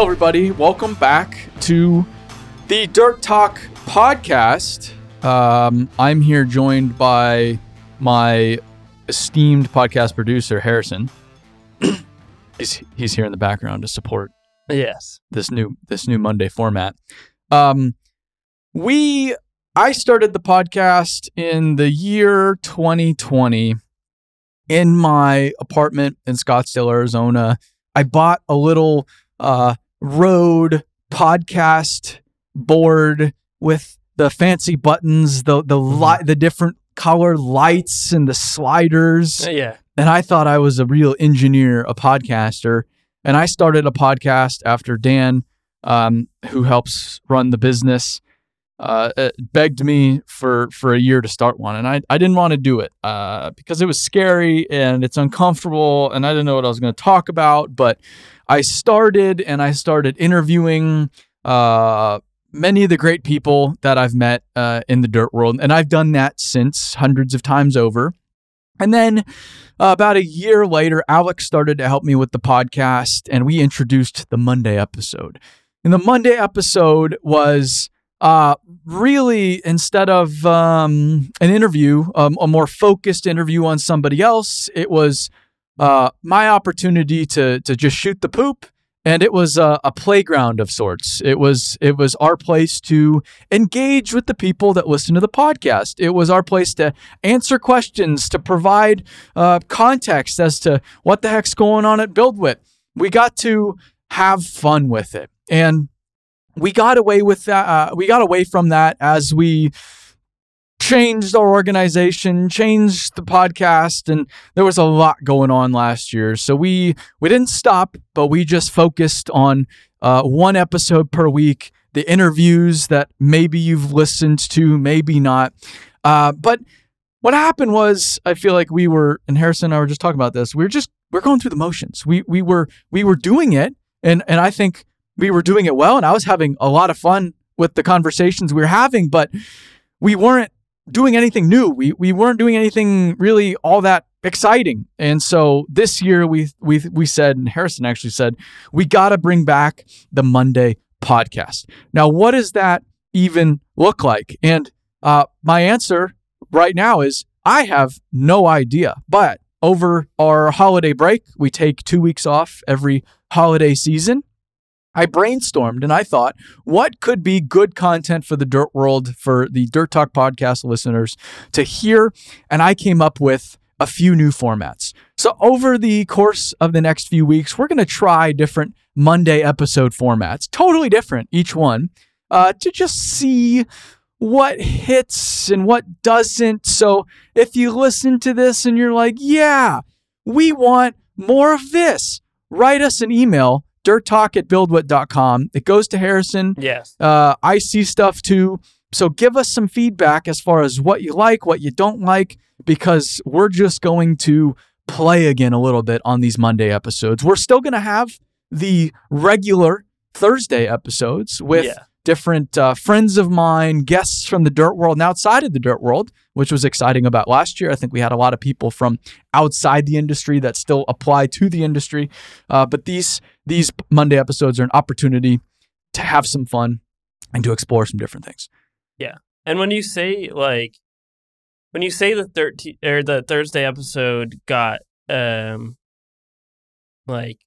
Hello, everybody. Welcome back to the Dirt Talk podcast. Um, I'm here joined by my esteemed podcast producer, Harrison. he's, he's here in the background to support Yes. this new this new Monday format. Um, we I started the podcast in the year 2020 in my apartment in Scottsdale, Arizona. I bought a little uh, Rode podcast board with the fancy buttons, the the li- the different color lights and the sliders Yeah. and I thought I was a real engineer, a podcaster. And I started a podcast after Dan, um, who helps run the business, uh, begged me for for a year to start one, and I I didn't want to do it uh, because it was scary and it's uncomfortable, and I didn't know what I was going to talk about. But I started, and I started interviewing. Uh, Many of the great people that I've met uh, in the dirt world, and I've done that since hundreds of times over. And then uh, about a year later, Alex started to help me with the podcast, and we introduced the Monday episode. And the Monday episode was uh, really, instead of um, an interview, um, a more focused interview on somebody else, it was uh, my opportunity to to just shoot the poop. And it was a, a playground of sorts. It was it was our place to engage with the people that listen to the podcast. It was our place to answer questions, to provide uh, context as to what the heck's going on at BuildWitt. We got to have fun with it, and we got away with that. Uh, we got away from that as we changed our organization, changed the podcast, and there was a lot going on last year. So we we didn't stop, but we just focused on uh, one episode per week. The interviews that maybe you've listened to, maybe not. Uh, but what happened was, I feel like we were, and Harrison and I were just talking about this. We were just we're going through the motions. We we were we were doing it, and and I think we were doing it well, and I was having a lot of fun with the conversations we were having, but we weren't doing anything new. We we weren't doing anything really all that exciting. And so this year we we we said, and Harrison actually said, we got to bring back the Monday podcast. Now, what does that even look like? And uh, my answer right now is I have no idea. But over our holiday break, we take two weeks off every holiday season. I brainstormed and I thought, what could be good content for the Dirt World, for the Dirt Talk podcast listeners to hear? And I came up with a few new formats. So, over the course of the next few weeks, we're going to try different Monday episode formats, totally different each one, uh, to just see what hits and what doesn't. So, if you listen to this and you're like, yeah, we want more of this, write us an email dirttalk at buildwitt.com. It goes to Harrison. Yes. Uh, I see stuff too. So give us some feedback as far as what you like, what you don't like, because we're just going to play again a little bit on these Monday episodes. We're still going to have the regular Thursday episodes with Yeah. Different uh, friends of mine, guests from the dirt world and outside of the dirt world, which was exciting about last year. I think we had a lot of people from outside the industry that still apply to the industry. Uh, but these these Monday episodes are an opportunity to have some fun and to explore some different things. Yeah, and when you say like when you say the 13 or the Thursday episode got um like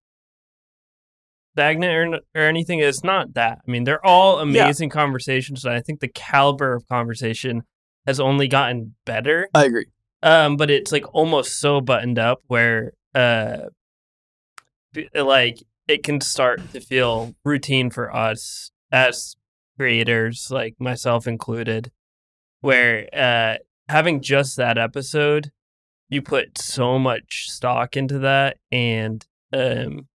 stagnant or, or anything, it's not that. I mean, they're all amazing conversations, and I think the caliber of conversation has only gotten better. I agree. Um, but it's like almost so buttoned up where uh like it can start to feel routine for us as creators, like myself included, where uh having just that episode, you put so much stock into that and um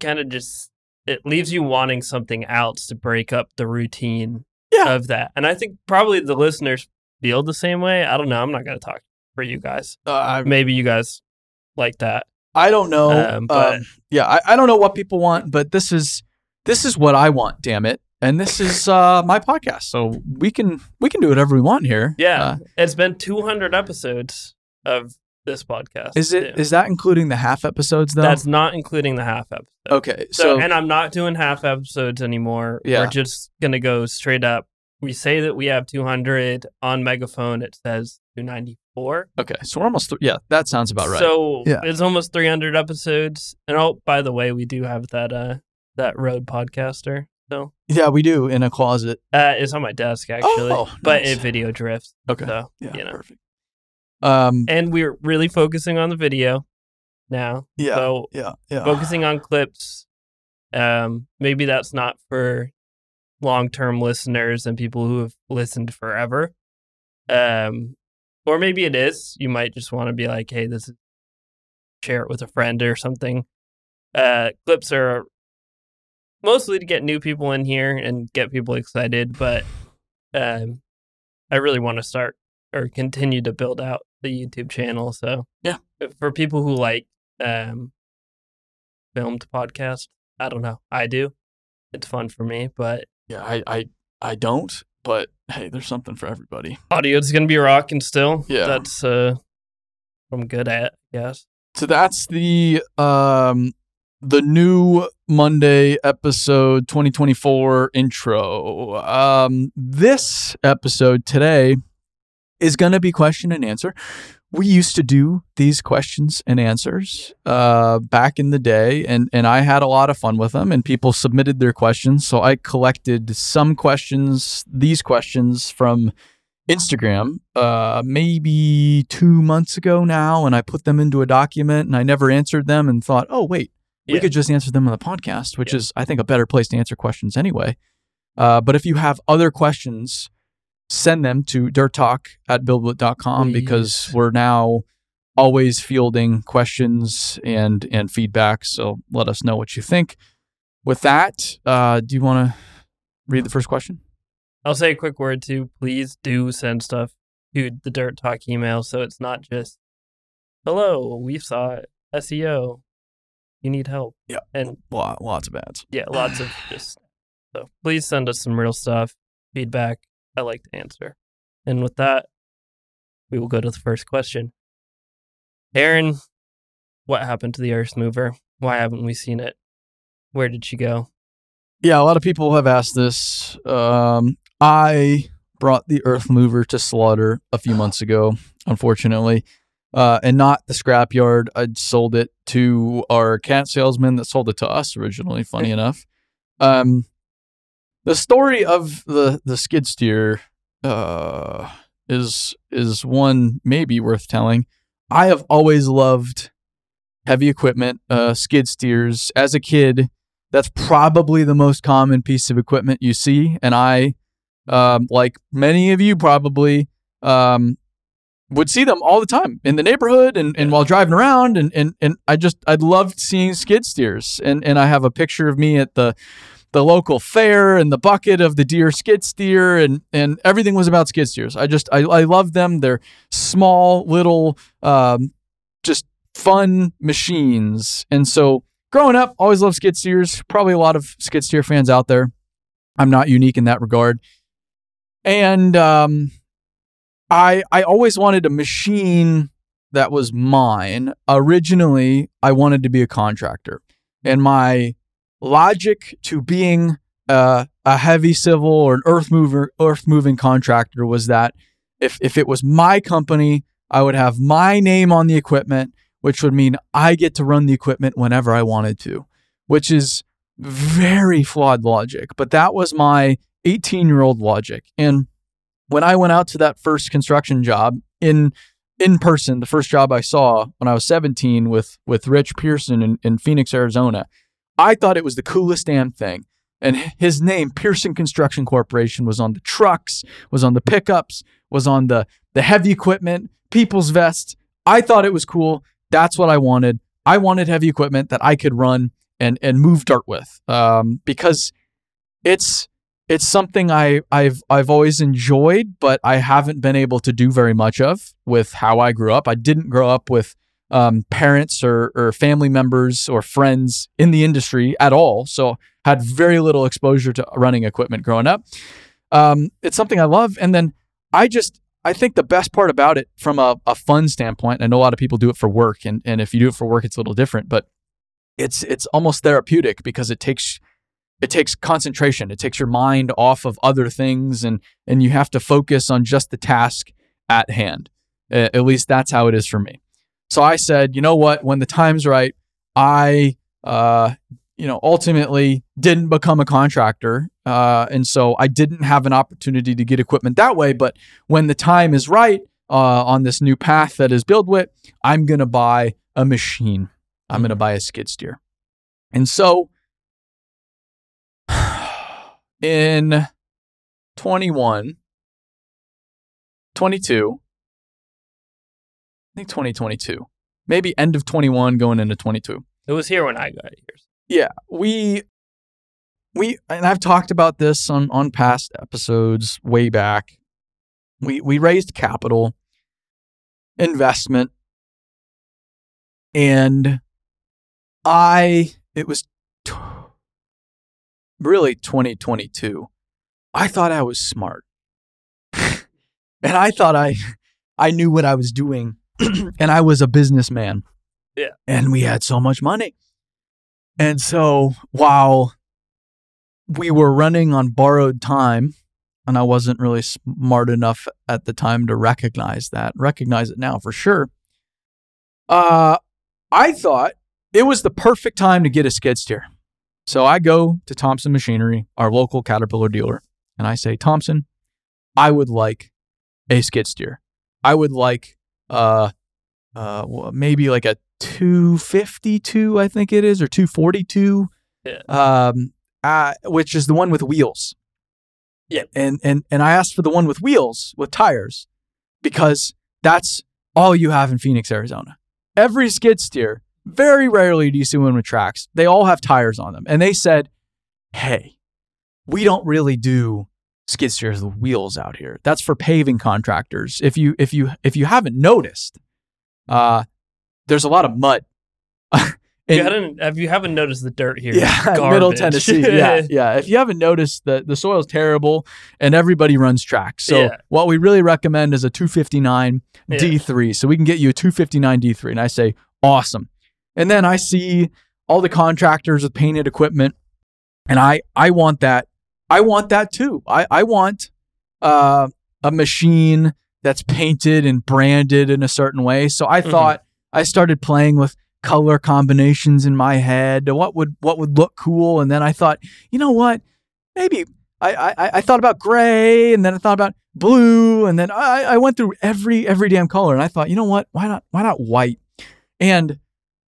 kind of just it leaves you wanting something else to break up the routine Yeah. of that. And I think probably the listeners feel the same way. I don't know. I'm not going to talk for you guys. Uh, Maybe you guys like that. I don't know. Um, but- Um, yeah, I, I don't know what people want, but this is this is what I want. Damn it! And this is uh, my podcast, so we can we can do whatever we want here. Yeah. Uh, it's been 200 episodes of this podcast. Is it too. is that including the half episodes though? That's not including the half episode. okay. So, So, and I'm not doing half episodes anymore. Yeah. We're just gonna go straight up. We say that we have 200 on Megaphone. It says 294. okay, so we're almost th- yeah, that sounds about right. So Yeah. it's almost 300 episodes. And oh, by the way, we do have that uh that Rode podcaster. So yeah, we do in a closet. uh, it's on my desk actually, Oh, but nice. it video drifts. Okay. So Yeah, you know, perfect. Um and we're really focusing on the video now. yeah. So yeah, yeah. focusing on clips. Um, maybe that's not for long-term listeners and people who have listened forever. Um, or maybe it is. You might just want to be like, "Hey, this is share it with a friend or something." Uh, clips are mostly to get new people in here and get people excited, but um, I really want to start or continue to build out the YouTube channel. So Yeah. for people who like um, filmed podcast, I don't know, I do. It's fun for me, but Yeah, I I I don't, but hey, there's something for everybody. audio is gonna be rocking still. Yeah. that's uh, what I'm good at. Yes. So that's the um the new Monday episode 2024 intro. Um this episode today is going to be question and answer. We used to do these questions and answers uh back in the day and and I had a lot of fun with them and people submitted their questions so I collected some questions these questions from Instagram uh, maybe two months ago now, and I put them into a document and I never answered them and thought, oh, wait, we Yeah. could just answer them on the podcast, which Yeah. is, I think, a better place to answer questions anyway. Uh, but if you have other questions, send them to dirttalk at buildwitt.com because we're now always fielding questions and and feedback. So let us know what you think. With that, uh, do you want to read the first question? I'll say a quick word too. Please do send stuff to the Dirt Talk email so it's not just, hello, we saw it. SEO. You need help. Yeah. And Lot, lots of ads. yeah, lots of just. So please send us some real stuff, feedback. I like to answer. And with that, we will go to the first question. Aaron, what happened to the Earth Mover? Why haven't we seen it? Where did she go? Yeah, a lot of people have asked this. Um, I brought the Earth Mover to slaughter a few months ago, unfortunately, uh, and not the scrapyard. I'd sold it to our cat salesman that sold it to us originally. Funny enough, um, the story of the the skid steer uh, is is one maybe worth telling. I have always loved heavy equipment, uh, skid steers. As a kid, that's probably the most common piece of equipment you see. And I, um, like many of you probably, um, would see them all the time in the neighborhood and, and while driving around. And, and, and I just, I loved seeing skid steers. And, and I have a picture of me at the, the local fair and the bucket of the Deere skid steer and, and everything was about skid steers. I just, I, I love them. They're small, little, um, just fun machines. And so, growing up, always loved skid steers. Probably a lot of skid steer fans out there. I'm not unique in that regard. And um, I I always wanted a machine that was mine. Originally, I wanted to be a contractor, and my logic to being uh, a heavy civil or an earth mover earth moving contractor was that if if it was my company, I would have my name on the equipment which would mean I get to run the equipment whenever I wanted to, which is very flawed logic. But that was my 18 year old logic. And when I went out to that first construction job in in person, the first job I saw when I was 17 with with Rich Pearson in, in Phoenix, Arizona, I thought it was the coolest damn thing. And his name, Pearson Construction Corporation, was on the trucks, was on the pickups, was on the the heavy equipment, people's vests. I thought it was cool. That's what I wanted. I wanted heavy equipment that I could run and and move dirt with, um, because it's it's something I I've I've always enjoyed, but I haven't been able to do very much of with how I grew up. I didn't grow up with um, parents or or family members or friends in the industry at all, so had very little exposure to running equipment growing up. Um, it's something I love, and then I just I think the best part about it from a, a fun standpoint, I know a lot of people do it for work, and, and if you do it for work, it's a little different, but it's it's almost therapeutic because it takes it takes concentration. It takes your mind off of other things and and you have to focus on just the task at hand. At least that's how it is for me. So I said, you know what? When the time's right, I uh, you know, ultimately didn't become a contractor. Uh, and so I didn't have an opportunity to get equipment that way. But when the time is right uh, on this new path that is BuildWitt, I'm going to buy a machine. I'm going to buy a skid steer. And so in 21, 22, I think 2022, maybe end of 21 going into 22. It was here when I got here. Yeah, we we and I've talked about this on on past episodes way back. We we raised capital investment and I it was t- really 2022. I thought I was smart. and I thought I I knew what I was doing and I was a businessman. Yeah. And we had so much money. And so while we were running on borrowed time, and I wasn't really smart enough at the time to recognize that, recognize it now for sure. Uh, I thought it was the perfect time to get a skid steer. So I go to Thompson Machinery, our local Caterpillar dealer, and I say, Thompson, I would like a skid steer. I would like uh, uh, maybe like a 252, I think it is, or 242. Yeah. Um, uh, which is the one with wheels. Yeah. And and and I asked for the one with wheels with tires because that's all you have in Phoenix, Arizona. Every skid steer, very rarely do you see one with tracks. They all have tires on them. And they said, "Hey, we don't really do skid steers with wheels out here. That's for paving contractors. If you if you if you haven't noticed, uh, there's a lot of mud. you hadn't, have you haven't noticed the dirt here? Yeah, Middle Tennessee. Yeah, yeah. If you haven't noticed, the the soil's terrible, and everybody runs tracks. So Yeah. what we really recommend is a 259 Yeah. D3. So we can get you a 259 D3, and I say awesome. And then I see all the contractors with painted equipment, and I I want that. I want that too. I I want uh, a machine that's painted and branded in a certain way. So I Mhm. thought I started playing with color combinations in my head. What would what would look cool? And then I thought, you know what? Maybe I I, I thought about gray, and then I thought about blue, and then I I went through every every damn color, and I thought, you know what? Why not why not white? And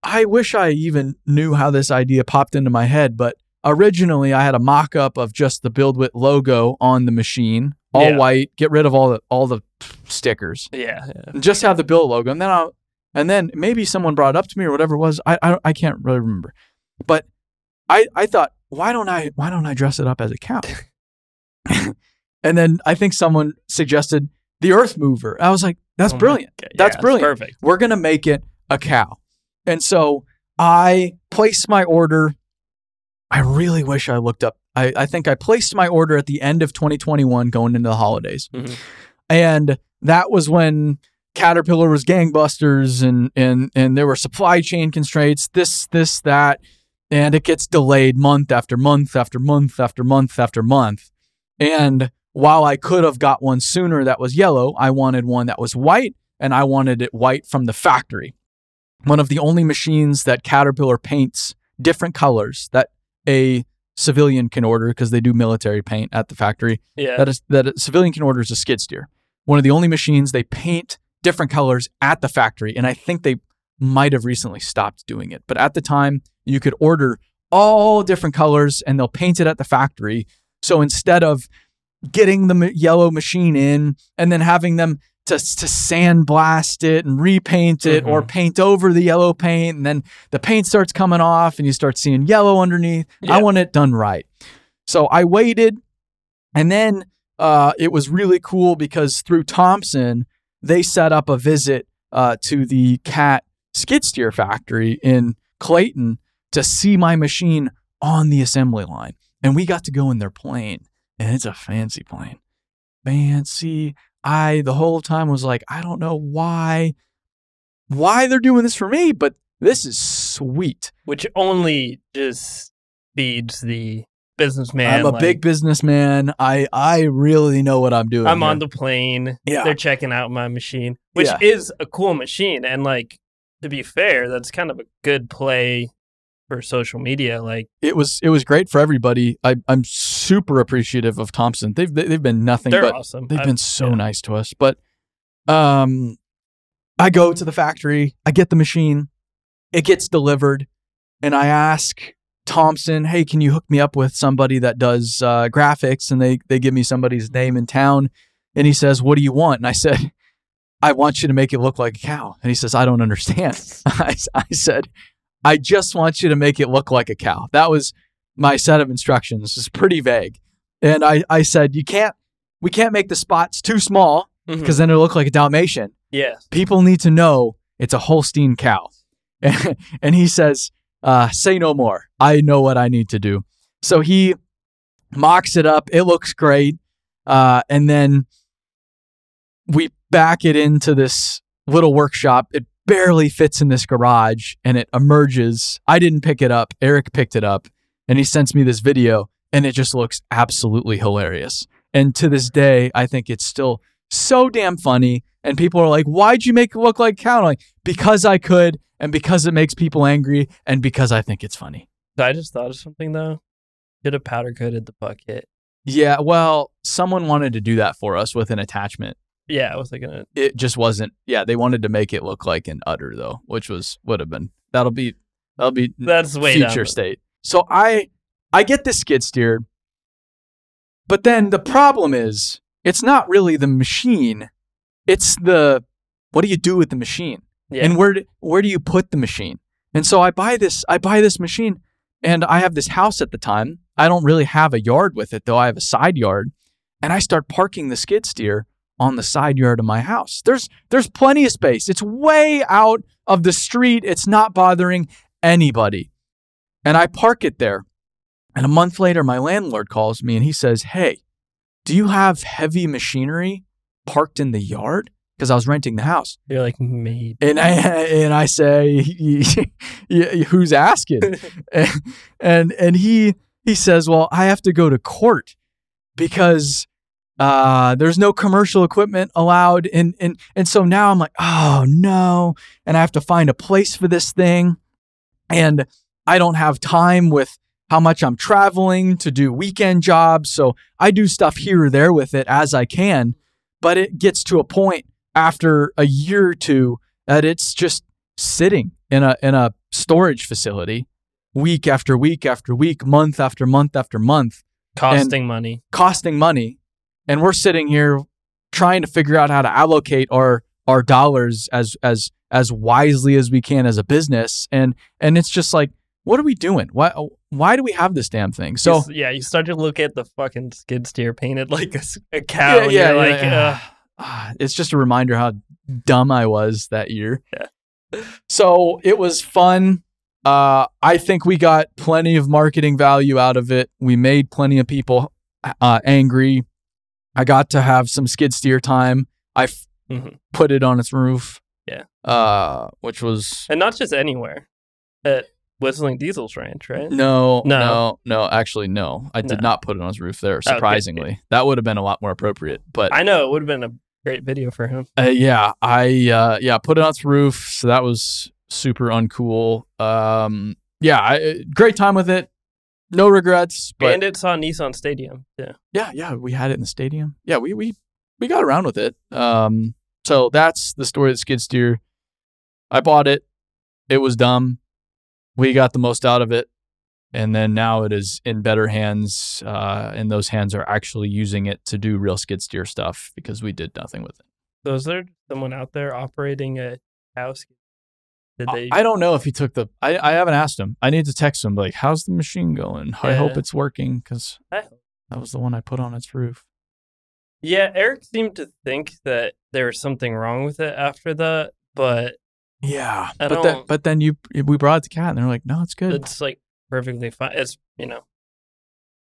I wish I even knew how this idea popped into my head, but originally I had a mock-up of just the BuildWitt logo on the machine, all Yeah. white, get rid of all the all the stickers Yeah. yeah. just have the build logo. And then I, and then maybe someone brought it up to me or whatever it was. I, I I can't really remember, but I I thought why don't I why don't I dress it up as a cow? and then I think someone suggested the Earth Mover. I was like, that's Oh brilliant. Yeah, That's brilliant. Perfect. We're gonna make it a cow. And so I placed my order. I really wish I looked up. I, I think I placed my order at the end of 2021 going into the holidays. Mhm. And that was when Caterpillar was gangbusters and and and there were supply chain constraints, this, this, that. And it gets delayed month after month after month after month after month. And while I could have got one sooner that was yellow, I wanted one that was white and I wanted it white from the factory. One of the only machines that Caterpillar paints different colors that a civilian can order because they do military paint at the factory. Yeah. That is that a civilian can order is a skid steer. One of the only machines they paint different colors at the factory, and I think they might have recently stopped doing it. But at the time, you could order all different colors, and they'll paint it at the factory. So instead of getting the yellow machine in and then having them to, to sandblast it and repaint it or paint over the yellow paint and then the paint starts coming off and you start seeing yellow underneath. I want it done right. So i waited and then uh, it was really cool because through thompson they set up a visit uh, to the cat skid steer factory in clayton to see my machine on the assembly line and we got to go in their plane and it's a fancy plane. Fancy I the whole time was like, I don't know why, why they're doing this for me, but this is sweet. Which only just feeds the businessman. I'm a like, big businessman. I I really know what I'm doing. I'm here. on the plane. Yeah. They're checking out my machine, which Yeah. is a cool machine. And like to be fair, that's kind of a good play for social media. Like it was it was great for everybody. I I'm super appreciative of Thompson. They've they- they've been nothing they're but awesome. They've I- been so yeah. nice to us. But um I go to the factory, I get the machine, it gets delivered, and I ask Thompson, "Hey, can you hook me up with somebody that does uh, graphics?" And they they give me somebody's name in town, and he says, "What do you want?" And I said, "I want you to make it look like a cow." And he says, "I don't understand." I, I said, "I just want you to make it look like a cow." That was my set of instructions. It's pretty vague, and I I said, "You can't." We can't make the spots too small Mhm. because then it'll look like a Dalmatian. yes. People need to know it's a Holstein cow. and he says, uh, say no more. I know what I need to do. So he mocks it up. It looks great. Uh, and then we back it into this little workshop. It barely fits in this garage and it emerges. I didn't pick it up. Eric picked it up and he sends me this video and it just looks absolutely hilarious. And to this day, I think it's still so damn funny. And people are like, why'd you make it look like cow? Like, because I could, and because it makes people angry, and because I think it's funny. I just thought of something though. Should have powder coated the bucket. Yeah, well, someone wanted to do that for us with an attachment. Yeah, I was thinking it. It just wasn't. Yeah, they wanted to make it look like an udder though, which was would have been that'll be that'll be That's way future the- state. So I I get this skid steer, but then the problem is it's not really the machine, it's the what do you do with the machine? Yeah. and where do, where do you put the machine and so i buy this i buy this machine and i have this house at the time i don't really have a yard with it though i have a side yard and i start parking the skid steer on the side yard of my house. There's there's plenty of space. It's way out of the street. It's not bothering anybody. And i park it there. And a month later my landlord calls me and he says hey do you have heavy machinery parked in the yard? Because i was renting the house. You're like maybe. and I and I say, "Who's asking?" and, and and he he says, "Well, I have to go to court because uh, there's no commercial equipment allowed." And and and so now I'm like, "Oh no!" And I have to find a place for this thing, and I don't have time with how much I'm traveling to do weekend jobs. So I do stuff here or there with it as I can, but it gets to a point after a year or two that it's just sitting in a in a storage facility week after week after week, month after month after month, Costing money. costing money. And we're sitting here trying to figure out how to allocate our our dollars as as as wisely as we can as a business. And and it's just like, what are we doing? Why why do we have this damn thing? So You yeah, you start to look at the fucking skid steer painted like a cow. and you're like, yeah. Ah, it's just a reminder how dumb I was that year. Yeah. So it was fun. Uh, I think we got plenty of marketing value out of it. We made plenty of people uh, angry. I got to have some skid steer time. I f- Mhm. put it on its roof. Yeah. Uh, which was and not just anywhere. At Whistling Diesel's ranch, right? no, No. no, no. Actually, no. I did not put it on his roof there. Okay. Surprisingly, that would have been a lot more appropriate. But I know it would have been a great video for him. Uh, yeah, I uh, yeah put it on its roof, so that was super uncool. Um, yeah, I, great time with it. No regrets, but and saw Nissan Stadium. Yeah. yeah, yeah, we had it in the stadium. Yeah, we we we got around with it. Um, so that's the story of the skid steer. I bought it. It was dumb. We got the most out of it, and then now it is in better hands. Uh, and those hands are actually using it to do real skid steer stuff because we did nothing with it. So is there someone out there operating a house? Did they? I don't know if he took the. I, I haven't asked him. I need to text him. Like, how's the machine going? I hope it's working because I that was the one I put on its roof. yeah, Eric seemed to think that there was something wrong with it after that, but Yeah, I but don't- but then you we brought it to cat and they're like, no, it's good. it's like perfectly fine. It's you know,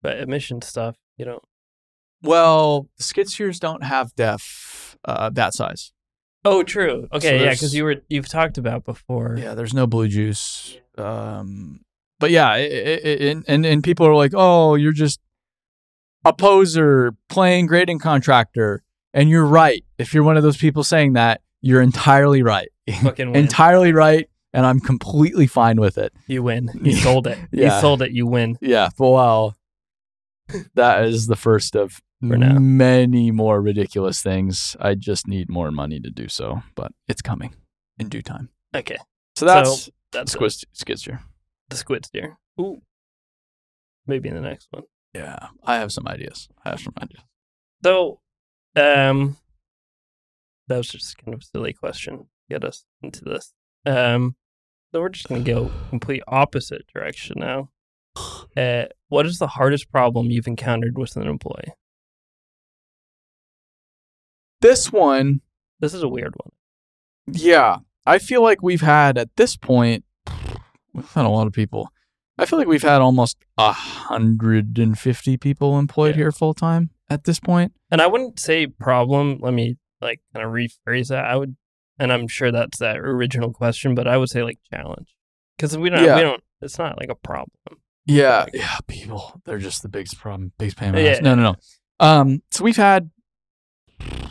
but emission stuff, you don't. Well, skid steers don't have DEF uh, that size. Oh, true. Okay, yeah, because you were you've talked about before. Yeah, there's no blue juice. Um, but yeah, i i i and, and people are like, oh, you're just a poser playing grading contractor, and you're right. If you're one of those people saying that, you're entirely right. Fucking win. entirely right, and I'm completely fine with it. you win. You sold it. Yeah. You sold it. You win. Yeah, well, that is the first of For now. many more ridiculous things. I just need more money to do so, but it's coming in due time. Okay, So that's that's Squid it. Skid Steer. the squid steer. Ooh, maybe in the next one. Yeah, I have some ideas. I have some ideas. So, um, that was just kind of a silly question. Get us into this. Um, so we're just gonna go complete opposite direction now. Uh, what is the hardest problem you've encountered with an employee? This one, This is a weird one. yeah, I feel like we've had at this point, we've had a lot of people. I feel like we've had almost a hundred and fifty people employed Yeah. here full time at this point. And I wouldn't say problem. Let me like kind of rephrase that. I would, and I'm sure that's that original question, but I would say like challenge because we don't. Yeah. We don't. It's not like a problem. Yeah, Like- yeah, people. They're just the biggest problem. Biggest pain Yeah. No, no, no. Um, so we've had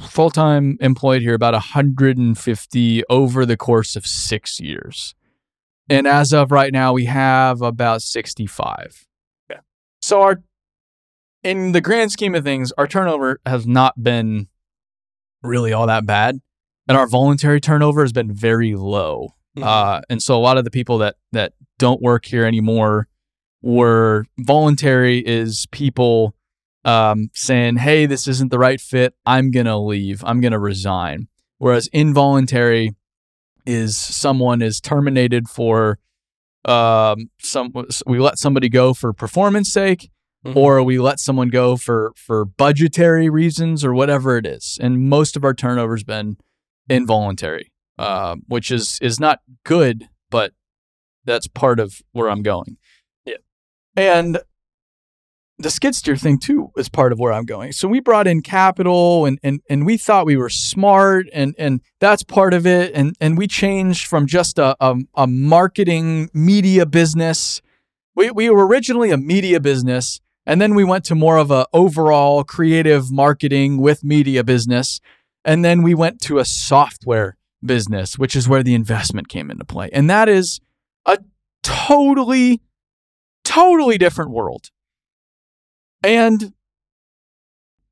full time employed here about 150 over the course of six years, and as of right now, we have about 65. Okay. So our, in the grand scheme of things, our turnover has not been really all that bad, and our voluntary turnover has been very low. Uh, and so a lot of the people that that don't work here anymore were voluntary is people um, saying, "Hey, this isn't the right fit. I'm gonna leave. I'm gonna resign." Whereas involuntary is someone is terminated for um, some we let somebody go for performance sake, Mhm. or we let someone go for for budgetary reasons or whatever it is. And most of our turnover's been involuntary, uh, which is is not good, but that's part of where I'm going. Yeah. And the skid steer thing too is part of where I'm going. So we brought in capital and and and we thought we were smart and and that's part of it. And and we changed from just a a, a marketing media business. We we were originally a media business and then we went to more of a overall creative marketing with media business. And then we went to a software business, which is where the investment came into play. And that is a totally, totally different world. And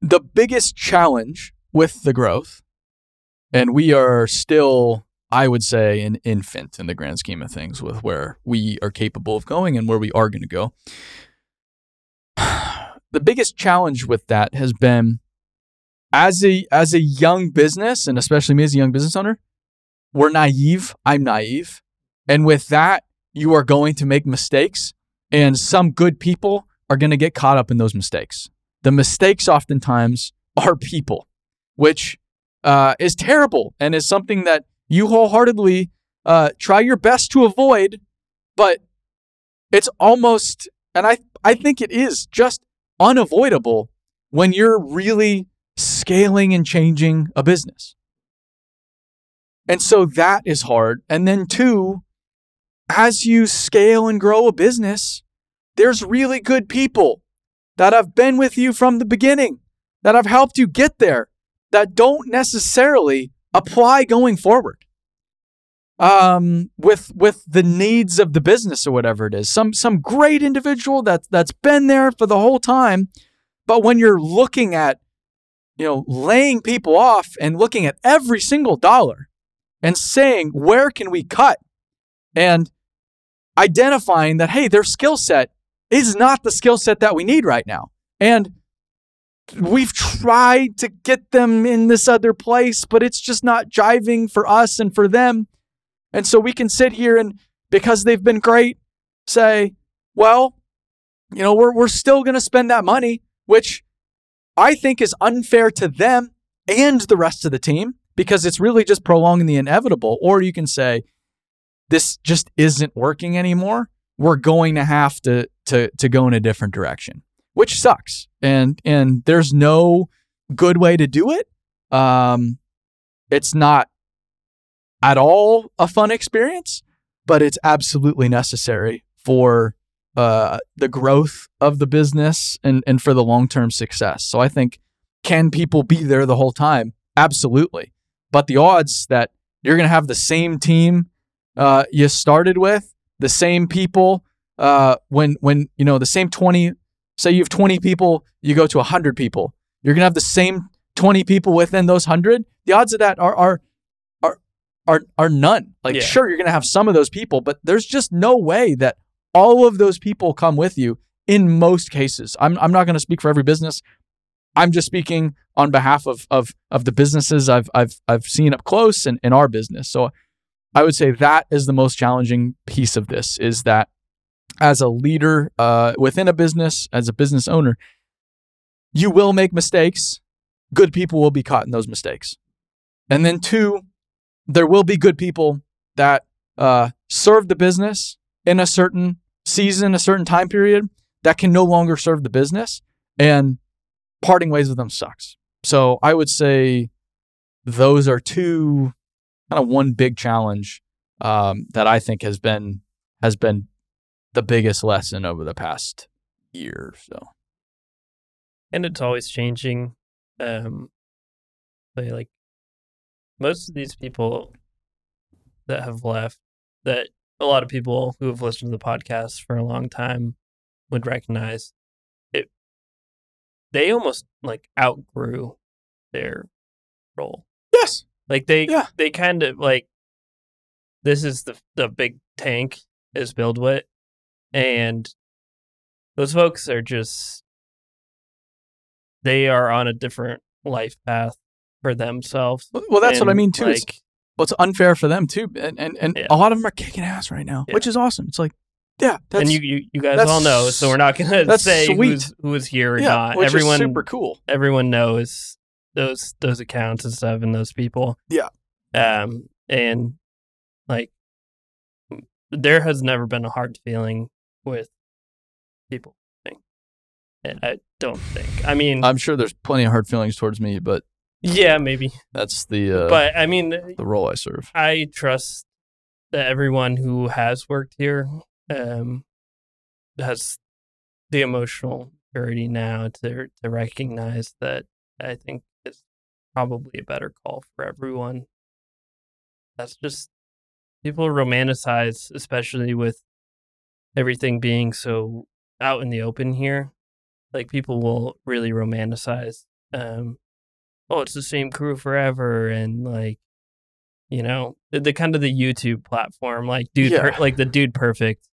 the biggest challenge with the growth, and we are still, I would say, an infant in the grand scheme of things with where we are capable of going and where we are going to go. The biggest challenge with that has been as a as a young business, and especially me as a young business owner, we're naive. I'm naive. And with that, you are going to make mistakes, and some good people are going to get caught up in those mistakes. The mistakes oftentimes are people, which uh, is terrible and is something that you wholeheartedly uh, try your best to avoid, but it's almost, and I, I think it is just unavoidable when you're really scaling and changing a business. And so that is hard. And then, two, as you scale and grow a business, there's really good people that have been with you from the beginning, that have helped you get there, that don't necessarily apply going forward. Um, with with the needs of the business or whatever it is, some some great individual that that's been there for the whole time, but when you're looking at, you know, laying people off and looking at every single dollar, and saying where can we cut, and identifying that hey, their skill set is not the skill set that we need right now. And we've tried to get them in this other place, but it's just not jiving for us and for them. And so we can sit here and because they've been great, say, well, you know, we're we're still gonna spend that money, which I think is unfair to them and the rest of the team because it's really just prolonging the inevitable. Or you can say, this just isn't working anymore. We're going to have to to to go in a different direction. which sucks. And and there's no good way to do it. Um, it's not at all a fun experience, but it's absolutely necessary for uh, the growth of the business and, and for the long term success. So I think, can people be there the whole time? Absolutely. But the odds that you're going to have the same team uh, you started with, the same people, uh, when when you know the same 20, say you have 20 people, you go to 100 people, you're going to have the same 20 people within those 100. The odds of that are are are are, are none. Like Yeah. sure, you're going to have some of those people, but there's just no way that all of those people come with you in most cases. I'm, I'm not going to speak for every business. I'm just speaking on behalf of, of, of the businesses I've, I've, I've seen up close and in our business. So I would say that is the most challenging piece of this is that as a leader uh, within a business, as a business owner, you will make mistakes. Good people will be caught in those mistakes. And then two, there will be good people that uh, serve the business in a certain season, a certain time period that can no longer serve the business, and parting ways with them sucks. So I would say those are two kind of one big challenge um, that I think has been has been the biggest lesson over the past year or so. and it's always changing. Um, but like most of these people that have left, that a lot of people who have listened to the podcast for a long time would recognize it. They almost like outgrew their role. Like they, Yeah. they kind of like this is the the big tank is BuildWitt, and those folks are just they are on a different life path for themselves. Well, that's what I mean too. it's, well, it's unfair for them too, and and, and Yeah. a lot of them are kicking ass right now, Yeah. which is awesome. It's like, yeah, that's and you, you you guys all know, so we're not gonna say sweet. who's who is here or yeah, not. which Everyone is super cool. everyone knows those those accounts and stuff and those people. Yeah. Um and like there has never been a hard feeling with people. I. I don't think. I mean, I'm sure there's plenty of hard feelings towards me, but yeah, maybe. that's the uh, but I mean, the role I serve. I trust that everyone who has worked here um, has the emotional maturity now to to recognize that I think it's probably a better call for everyone. That's just people romanticize, especially with everything being so out in the open here. Like people will really romanticize. Um, oh, it's the same crew forever, and like you know the, the kind of the YouTube platform, like dude, Yeah. per, like the dude perfect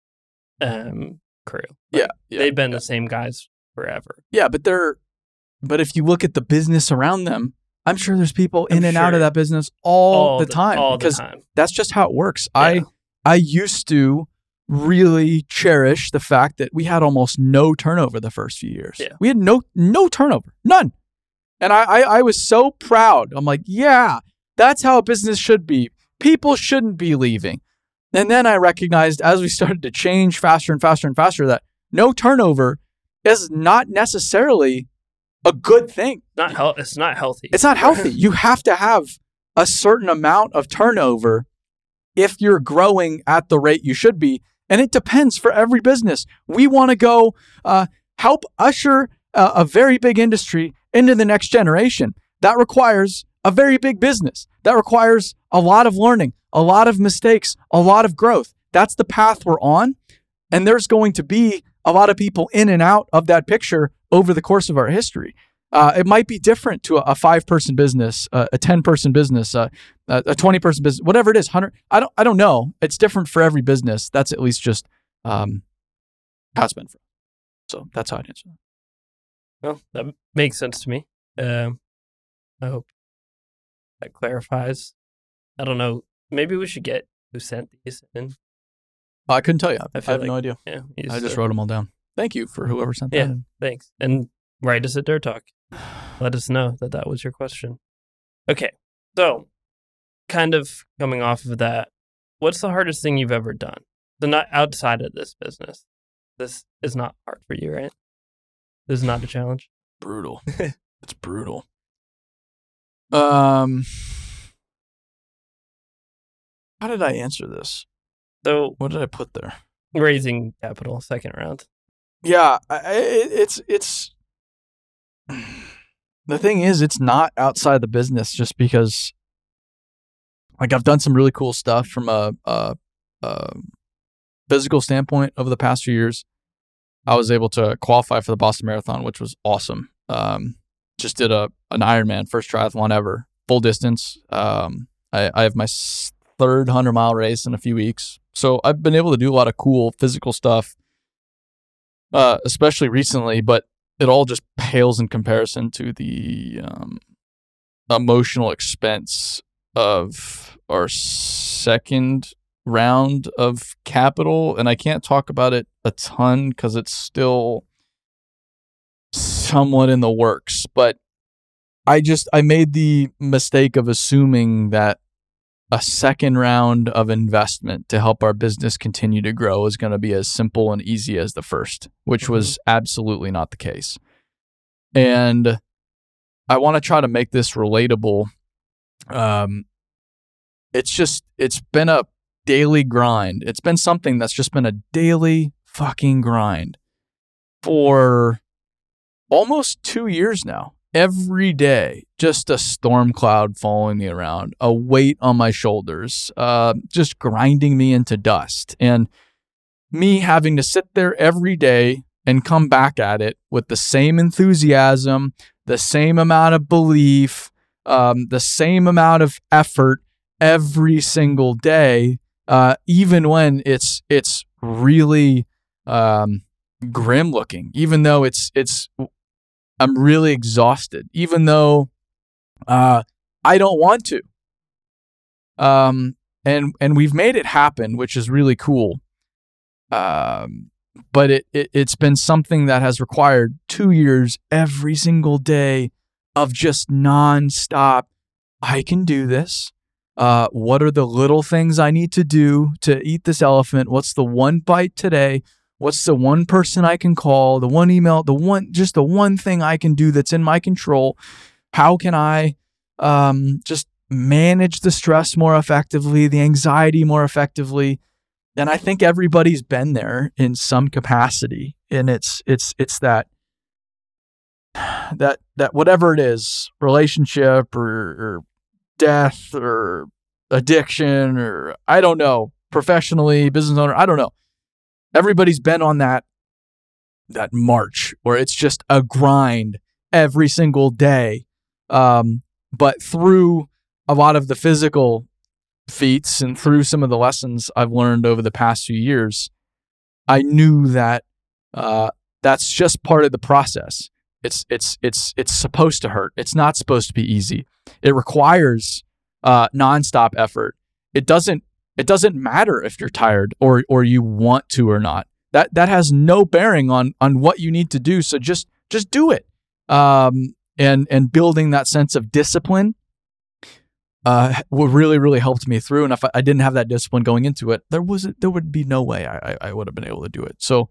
um crew. Like, Yeah, yeah, they've been the same guys forever. yeah, but they're but if you look at the business around them, I'm sure there's people in I'm and out of that business all, the, time all because the time. that's just how it works. I I used to really cherish the fact that we had almost no turnover the first few years. Yeah. We had no no turnover, none. And I, I I was so proud. I'm like, yeah, that's how a business should be. People shouldn't be leaving. And then I recognized as we started to change faster and faster and faster that no turnover is not necessarily a good thing. not hel- It's not healthy. It's not healthy. you have to have a certain amount of turnover if you're growing at the rate you should be. And it depends for every business. We want to go uh, help usher a, a very big industry into the next generation. That requires a very big business. That requires a lot of learning, a lot of mistakes, a lot of growth. That's the path we're on. And there's going to be a lot of people in and out of that picture over the course of our history. Uh, it might be different to a, a five person business, uh, a 10 person business, uh, a, a 20 person business, whatever it is, 100. I don't, I don't know. It's different for every business. That's at least just um, how it's been for. So that's how I'd answer that. Well, that makes sense to me. Um, I hope that clarifies. I don't know. Maybe we should get who sent these in. I couldn't tell you. I, I I have no idea. Yeah, I just to- wrote them all down. Thank you for whoever sent Yeah. that. in. Thanks, and write us at Dirt Talk. Let us know that that was your question. Okay, so kind of coming off of that, what's the hardest thing you've ever done? So not outside of this business. This is not hard for you, right? This is not a challenge. brutal. it's brutal. Um, how did I answer this? So What did I put there? raising capital, second round. Yeah, it- it's it's. The thing is, it's not outside the business just because, like, I've done some really cool stuff from a, a, a physical standpoint over the past few years. I was able to qualify for the Boston Marathon, which was awesome. Um, just did a an Ironman, first triathlon ever, full distance. Um, I, I have my third hundred mile race in a few weeks, so I've been able to do a lot of cool physical stuff uh, especially recently, but it all just pales in comparison to the um, emotional expense of our second round of capital. And I can't talk about it a ton because it's still somewhat in the works. But I just, I made the mistake of assuming that a second round of investment to help our business continue to grow is going to be as simple and easy as the first, which was absolutely not the case. And I want to try to make this relatable. Um, it's just, it's been a daily grind. It's been something that's just been a daily fucking grind for almost two years now every day just a storm cloud following me around a weight on my shoulders uh, just grinding me into dust. And me having to sit there every day and come back at it with the same enthusiasm the same amount of belief um, the same amount of effort every single day uh, even when it's it's really um, grim looking even though it's it's I'm really exhausted, even though uh, I don't want to. Um, and and we've made it happen, which is really cool. Um, but it, it it's been something that has required two years every single day of just nonstop. I can do this. Uh, what are the little things I need to do to eat this elephant? What's the one bite today? What's the one person I can call? The one email? The one, just the one thing I can do that's in my control? How can I um, just manage the stress more effectively, the anxiety more effectively? And I think everybody's been there in some capacity, and it's it's it's that that that whatever it is, relationship or, or death or addiction or I don't know, professionally, business owner, I don't know everybody's been on that that march where it's just a grind every single day. Um, but through a lot of the physical feats and through some of the lessons i've learned over the past few years i knew that uh, that's just part of the process. It's it's it's it's supposed to hurt. It's not supposed to be easy. It requires uh, nonstop effort. It doesn't it doesn't matter if you're tired or or you want to or not. That that has no bearing on on what you need to do. So just just do it. Um, and and building that sense of discipline uh, what really really helped me through. And if I, I didn't have that discipline going into it, there was there would be no way I, I I would have been able to do it. So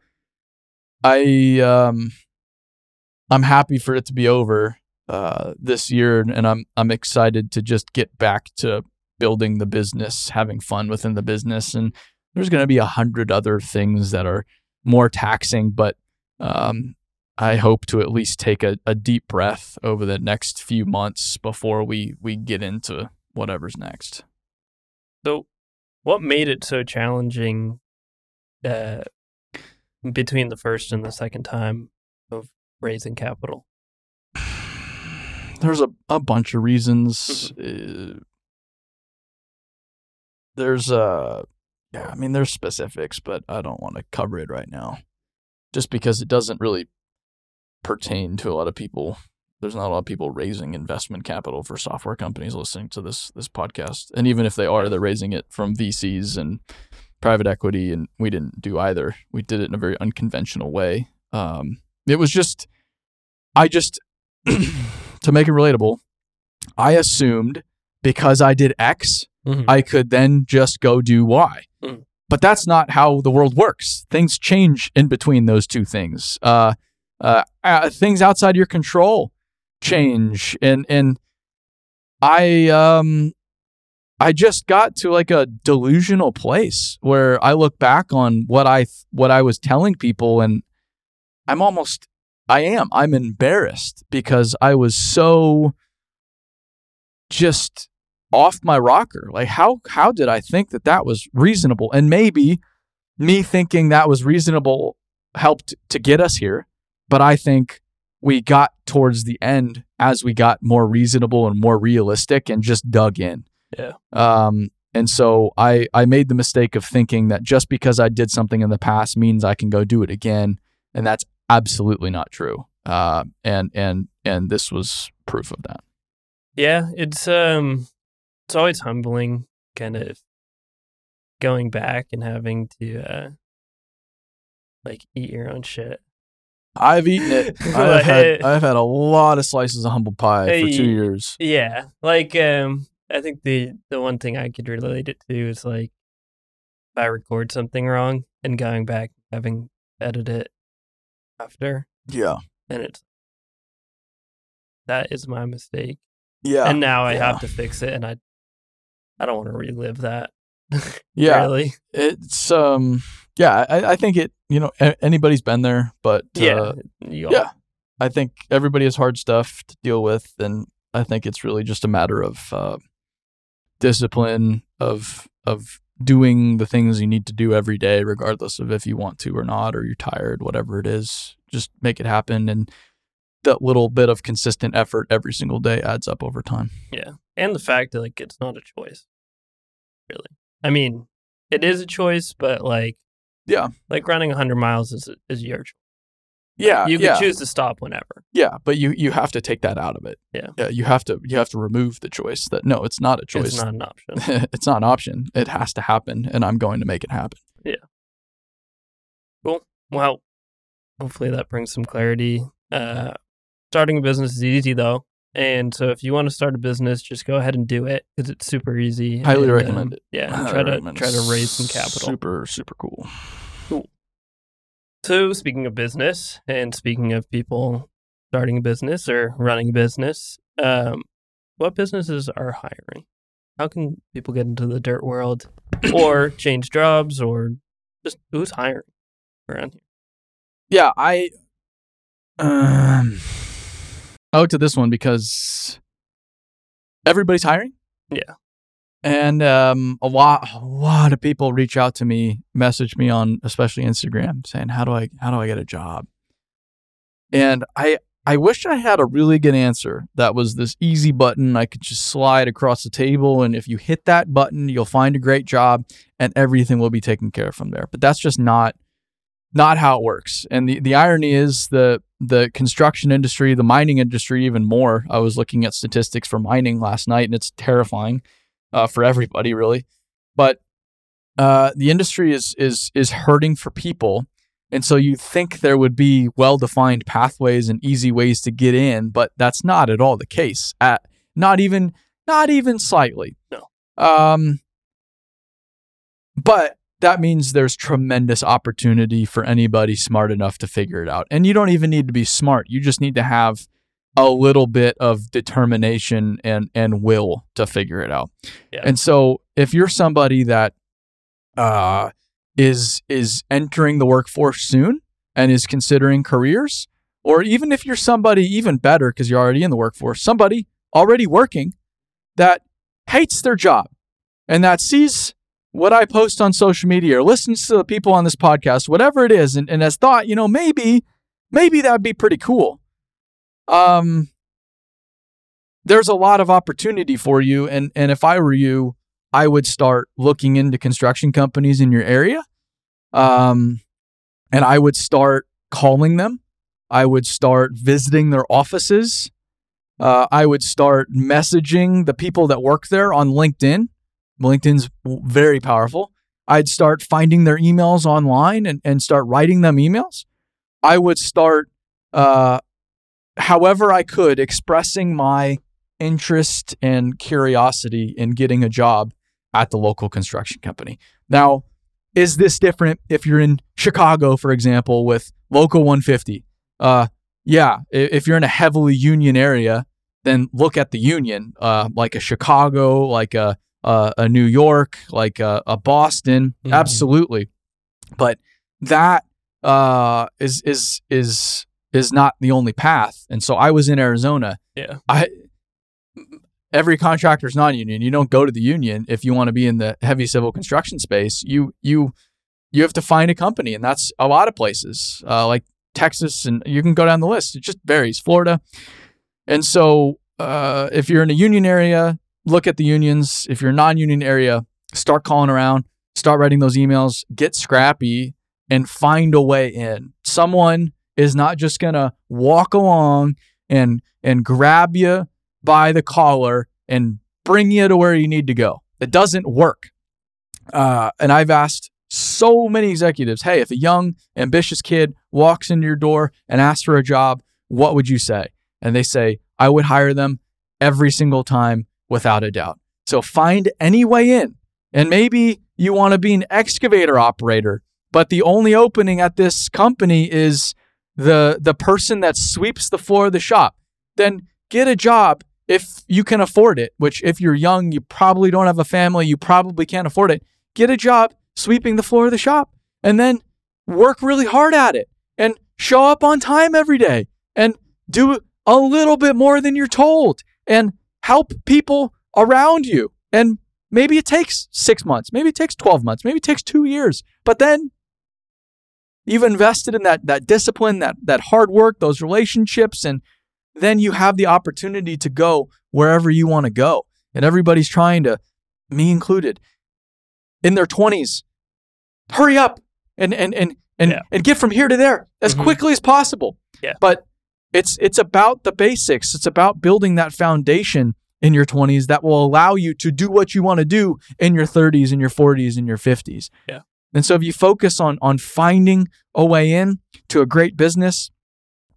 I um I'm happy for it to be over uh, this year, and I'm I'm excited to just get back to building the business, having fun within the business. And there's going to be a hundred other things that are more taxing, but um, I hope to at least take a, a deep breath over the next few months before we, we get into whatever's next. So, what made it so challenging uh, between the first and the second time of raising capital? There's a, a bunch of reasons. Uh, there's uh yeah, I mean there's specifics, but I don't want to cover it right now. Just because it doesn't really pertain to a lot of people. There's not a lot of people raising investment capital for software companies listening to this this podcast. And even if they are, they're raising it from VCs and private equity and we didn't do either. We did it in a very unconventional way. Um it was just I just to make it relatable, I assumed because I did X, Mhm. I could then just go do Y. Mm. But that's not how the world works. Things change in between those two things. Uh, Uh, uh, things outside your control change, and and I um I just got to like a delusional place where I look back on what I what I was telling people, and I'm almost I am I'm embarrassed because I was so just off my rocker. Like how how did I think that that was reasonable? And maybe me thinking that was reasonable helped to get us here, but I think we got towards the end as we got more reasonable and more realistic and just dug in. Yeah. Um and so I I made the mistake of thinking that just because I did something in the past means I can go do it again, and that's absolutely not true. Uh, and and and this was proof of that. Yeah, it's um it's always humbling kind of going back and having to uh like eat your own shit. I've eaten it. I've had I've had a lot of slices of humble pie for two years. Yeah, like um, I think the the one thing I could relate it to is like if I record something wrong and going back having edit it after, Yeah. and it's that is my mistake, Yeah. and now I yeah. have to fix it, and I I don't want to relive that. yeah. really. It's um yeah, I, I think it you know a- anybody's been there, but Yeah, uh, you yeah. I think everybody has hard stuff to deal with, and I think it's really just a matter of uh, discipline of of doing the things you need to do every day, regardless of if you want to or not, or you're tired, whatever it is. Just make it happen, and that little bit of consistent effort every single day adds up over time. Yeah. And the fact that like it's not a choice. Really. I mean, it is a choice, but like Yeah. Like running 100 miles is is your choice. Yeah, You can yeah, choose to stop whenever. yeah, but you you have to take that out of it. Yeah. yeah, you have to you have to remove the choice that no, it's not a choice. It's not an option. it's not an option. It has to happen, and I'm going to make it happen. Yeah. Cool. Well, hopefully that brings some clarity. Uh starting a business is easy though. And so if you want to start a business, just go ahead and do it because it's super easy. Highly and, recommend um, it. Yeah, and Highly try to try to raise some capital. Super super cool. cool. So, speaking of business and speaking of people starting a business or running a business, um, what businesses are hiring? How can people get into the dirt world or change jobs or just who's hiring around here? Yeah, I um I looked at this one because everybody's hiring. Yeah. And um, a lot, a lot of people reach out to me, message me on, especially Instagram, saying, "How do I, how do I get a job?" And I, I wish I had a really good answer. That was this easy button I could just slide across the table, and if you hit that button, you'll find a great job, and everything will be taken care of from there. But that's just not, not how it works. And the the irony is the the construction industry, the mining industry, even more. I was looking at statistics for mining last night, and it's terrifying uh, for everybody, really. But uh, the industry is is is hurting for people, and so you think there would be well defined pathways and easy ways to get in, but that's not at all the case. At not even not even slightly. No. Um. But that means there's tremendous opportunity for anybody smart enough to figure it out. And you don't even need to be smart. You just need to have a little bit of determination and and will to figure it out. Yeah. And so if you're somebody that uh is is entering the workforce soon and is considering careers or even if you're somebody even better because you're already in the workforce, somebody already working that hates their job and that sees what I post on social media or listens to the people on this podcast, whatever it is, and, and has thought, you know, maybe, maybe that'd be pretty cool. Um, there's a lot of opportunity for you, and and if I were you, I would start looking into construction companies in your area, um, and I would start calling them. I would start visiting their offices. Uh, I would start messaging the people that work there on LinkedIn. LinkedIn's very powerful. I'd start finding their emails online and, and start writing them emails. I would start, uh, however I could, expressing my interest and curiosity in getting a job at the local construction company. Now, is this different if you're in Chicago, for example, with Local 150? uh, yeah, if you're in a heavily union area, then look at the union, uh, like a Chicago, like a a, a New York, like a, a Boston, Mhm. absolutely. But that uh, is is is is not the only path. And so I was in Arizona. Yeah. I every contractor is non-union. You don't go to the union if you want to be in the heavy civil construction space. You you you have to find a company, and that's a lot of places, uh, like Texas, and you can go down the list. It just varies. Florida, and so uh, if you're in a union area, look at the unions. If you're non-union area, start calling around, start writing those emails, get scrappy, and find a way in. Someone is not just gonna walk along and and grab you by the collar and bring you to where you need to go. It doesn't work. Uh, and I've asked so many executives, hey, if a young, ambitious kid walks into your door and asks for a job, what would you say? And they say, I would hire them every single time without a doubt. So find any way in. And maybe you want to be an excavator operator, but the only opening at this company is the the person that sweeps the floor of the shop. Then get a job if you can afford it, which if you're young, you probably don't have a family, you probably can't afford it. Get a job sweeping the floor of the shop and then work really hard at it and show up on time every day and do a little bit more than you're told and help people around you. And maybe it takes six months, maybe it takes 12 months, maybe it takes two years, but then you've invested in that, that discipline, that, that hard work, those relationships, and then you have the opportunity to go wherever you want to go. And everybody's trying to, me included, in their 20s, hurry up and and and and, Yeah. and get from here to there as Mhm. quickly as possible. Yeah. But it's it's about the basics. It's about building that foundation in your 20s that will allow you to do what you want to do in your 30s and your 40s and your 50s. Yeah. And so if you focus on on finding a way in to a great business,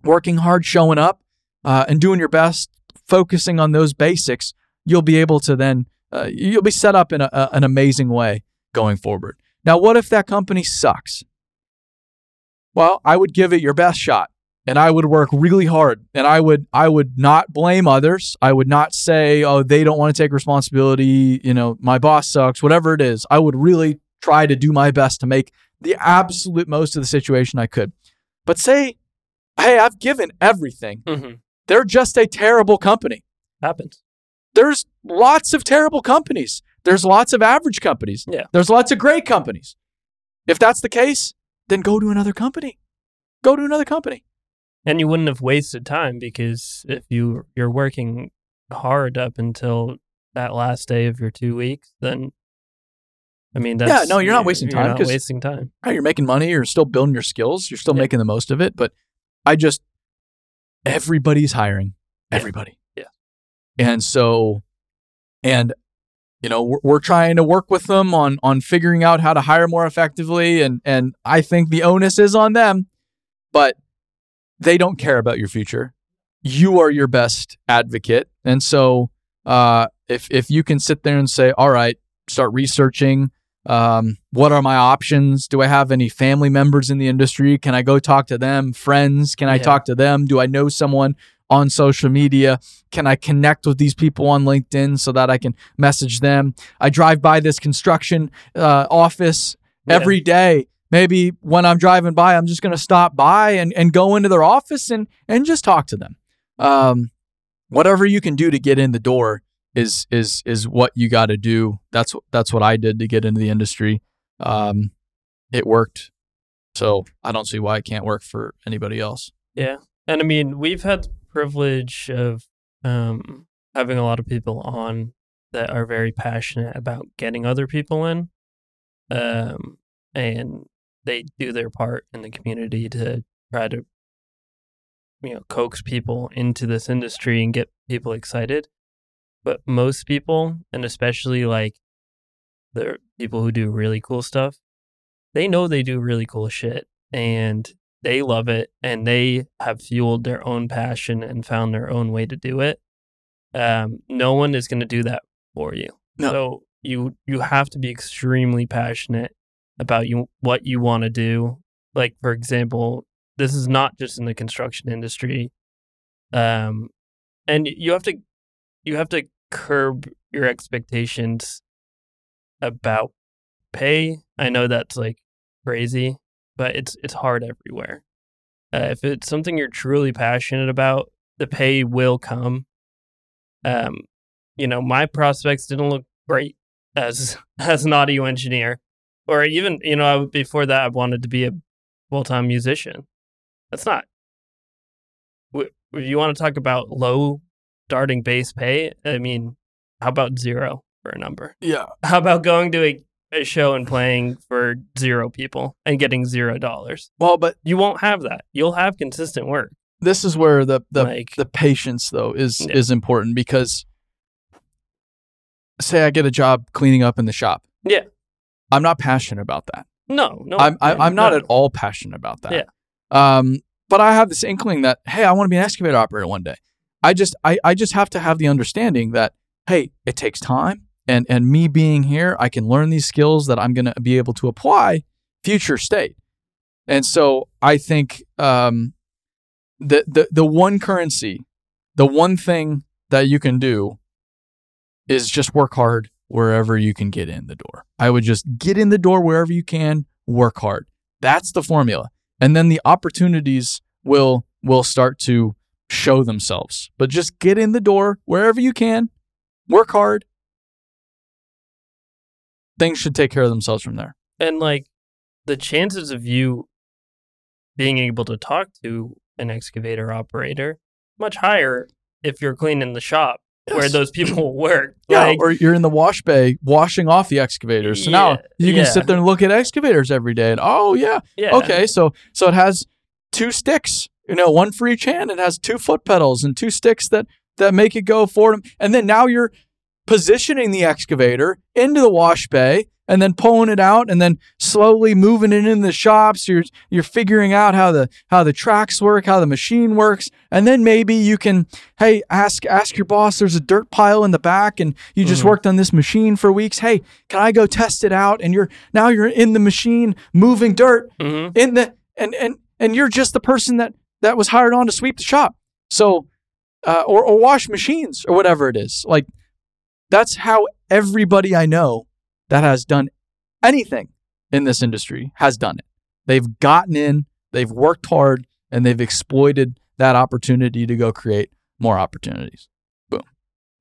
working hard, showing up, uh, and doing your best, focusing on those basics, you'll be able to then uh, you'll be set up in a, a- an amazing way going forward. Now, what if that company sucks? Well, I would give it your best shot and I would work really hard and I would I would not blame others. I would not say, "Oh, they don't want to take responsibility, you know, my boss sucks," whatever it is. I would really try to do my best to make the absolute most of the situation I could. But say, "Hey, I've given everything. hmm They're just a terrible company." Happens. there's lots of terrible companies. There's lots of average companies. Yeah. There's lots of great companies. If that's the case, then go to another company. Go to another company. And you wouldn't have wasted time because if you you're working hard up until that last day of your two weeks, then I mean, that's yeah, no, you're not wasting you're time not 'cause- wasting time. Right, you're making money, you're still building your skills, you're still Yeah. making the most of it, but I just everybody's hiring. Yeah. Everybody. Yeah. And so and you know, we're, we're trying to work with them on on figuring out how to hire more effectively and and I think the onus is on them, but they don't care about your future. You are your best advocate. And so uh if if you can sit there and say, "All right, start researching um, what are my options? Do I have any family members in the industry? Can I go talk to them? Friends? Can I Yeah. talk to them? Do I know someone on social media? Can I connect with these people on LinkedIn so that I can message them? I drive by this construction uh, office Yeah. every day. Maybe when I'm driving by, I'm just going to stop by and, and go into their office and, and just talk to them. Um, whatever you can do to get in the door is is is what you got to do. That's that's what I did to get into the industry. Um, it worked, so I don't see why it can't work for anybody else. Yeah. And I mean, we've had the privilege of um, having a lot of people on that are very passionate about getting other people in. Um, and they do their part in the community to try to, you know, coax people into this industry and get people excited. But most people, and especially like the people who do really cool stuff, they know they do really cool shit and they love it and they have fueled their own passion and found their own way to do it. Um, no one is going to do that for you. No. So you you have to be extremely passionate about you what you want to do. Like for example, this is not just in the construction industry. Um, and you have to you have to curb your expectations about pay. I know that's like crazy, but it's it's hard everywhere. Uh, if it's something you're truly passionate about, the pay will come. Um, you know, my prospects didn't look great as as an audio engineer, or even you know before that I wanted to be a full time musician. That's not. If you want to talk about low starting base pay, I mean, how about zero for a number? Yeah. How about going to a, a show and playing for zero people and getting zero dollars? Well, but You won't have that. You'll have consistent work. this is where the the, like the patience though is Yeah. is important because say I get a job cleaning up in the shop. Yeah. I'm not passionate about that. no, no. I'm I, I'm not no. at all passionate about that. Yeah. Um, but I have this inkling that hey, I want to be an excavator operator one day. I just I, I just have to have the understanding that hey, it takes time, and and me being here, I can learn these skills that I'm gonna be able to apply future state. And so I think um, the the the one currency, the one thing that you can do is just work hard wherever you can get in the door. I would just get in the door wherever you can, work hard. That's the formula. And then the opportunities will will start to show themselves. But just get in the door wherever you can, work hard. Things should take care of themselves from there. and like the chances of you being able to talk to an excavator operator much higher if you're cleaning the shop where those people work. Yeah, Like, or you're in the wash bay washing off the excavators. So now you can yeah. sit there and look at excavators every day and oh yeah, yeah. Okay, so so it has two sticks, you know, one for each hand. It has two foot pedals and two sticks that that make it go forward. And then now you're positioning the excavator into the wash bay and then pulling it out and then slowly moving it in the shops. You're you're figuring out how the how the tracks work, how the machine works, and then maybe you can hey ask ask your boss. There's a dirt pile in the back, and you just Mhm. worked on this machine for weeks. Hey, can I go test it out? And you're now you're in the machine moving dirt Mhm. in the and and and you're just the person that that was hired on to sweep the shop so uh, or or wash machines or whatever it is like that's how everybody i know that has done anything in this industry has done it they've gotten in they've worked hard and they've exploited that opportunity to go create more opportunities Boom.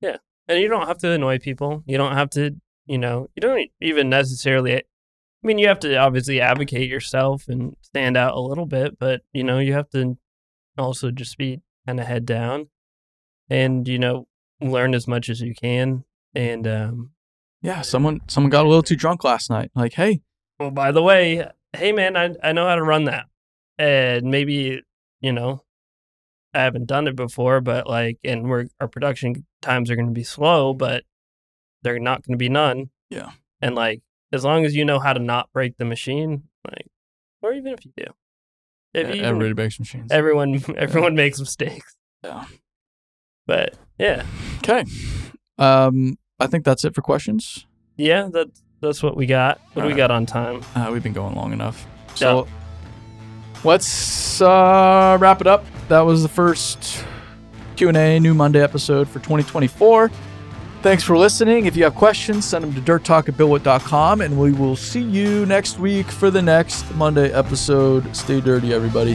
Yeah. And you don't have to annoy people. You don't have to, you know, you don't even necessarily. I mean, you have to obviously advocate yourself and stand out a little bit, but you know, you have to also just be kind of head down, and you know, learn as much as you can. And um, yeah someone someone got a little too drunk last night like hey well, by the way, hey man, I I know how to run that, and maybe you know, I haven't done it before, but like, and we're our production times are going to be slow, but they're not going to be none. Yeah. And like, as long as you know how to not break the machine, like, or even if you do, if you, everybody makes machines everyone, everyone makes mistakes. Yeah. But yeah, okay um i think that's it for questions yeah, that's that's what we got. What do we Alright. got on time? Uh, we've been going long enough. So let's uh, wrap it up. That was the first Q&A New Monday episode for 2024. Thanks for listening. If you have questions, send them to dirttalk at buildwitt.com, and we will see you next week for the next Monday episode. Stay dirty, everybody.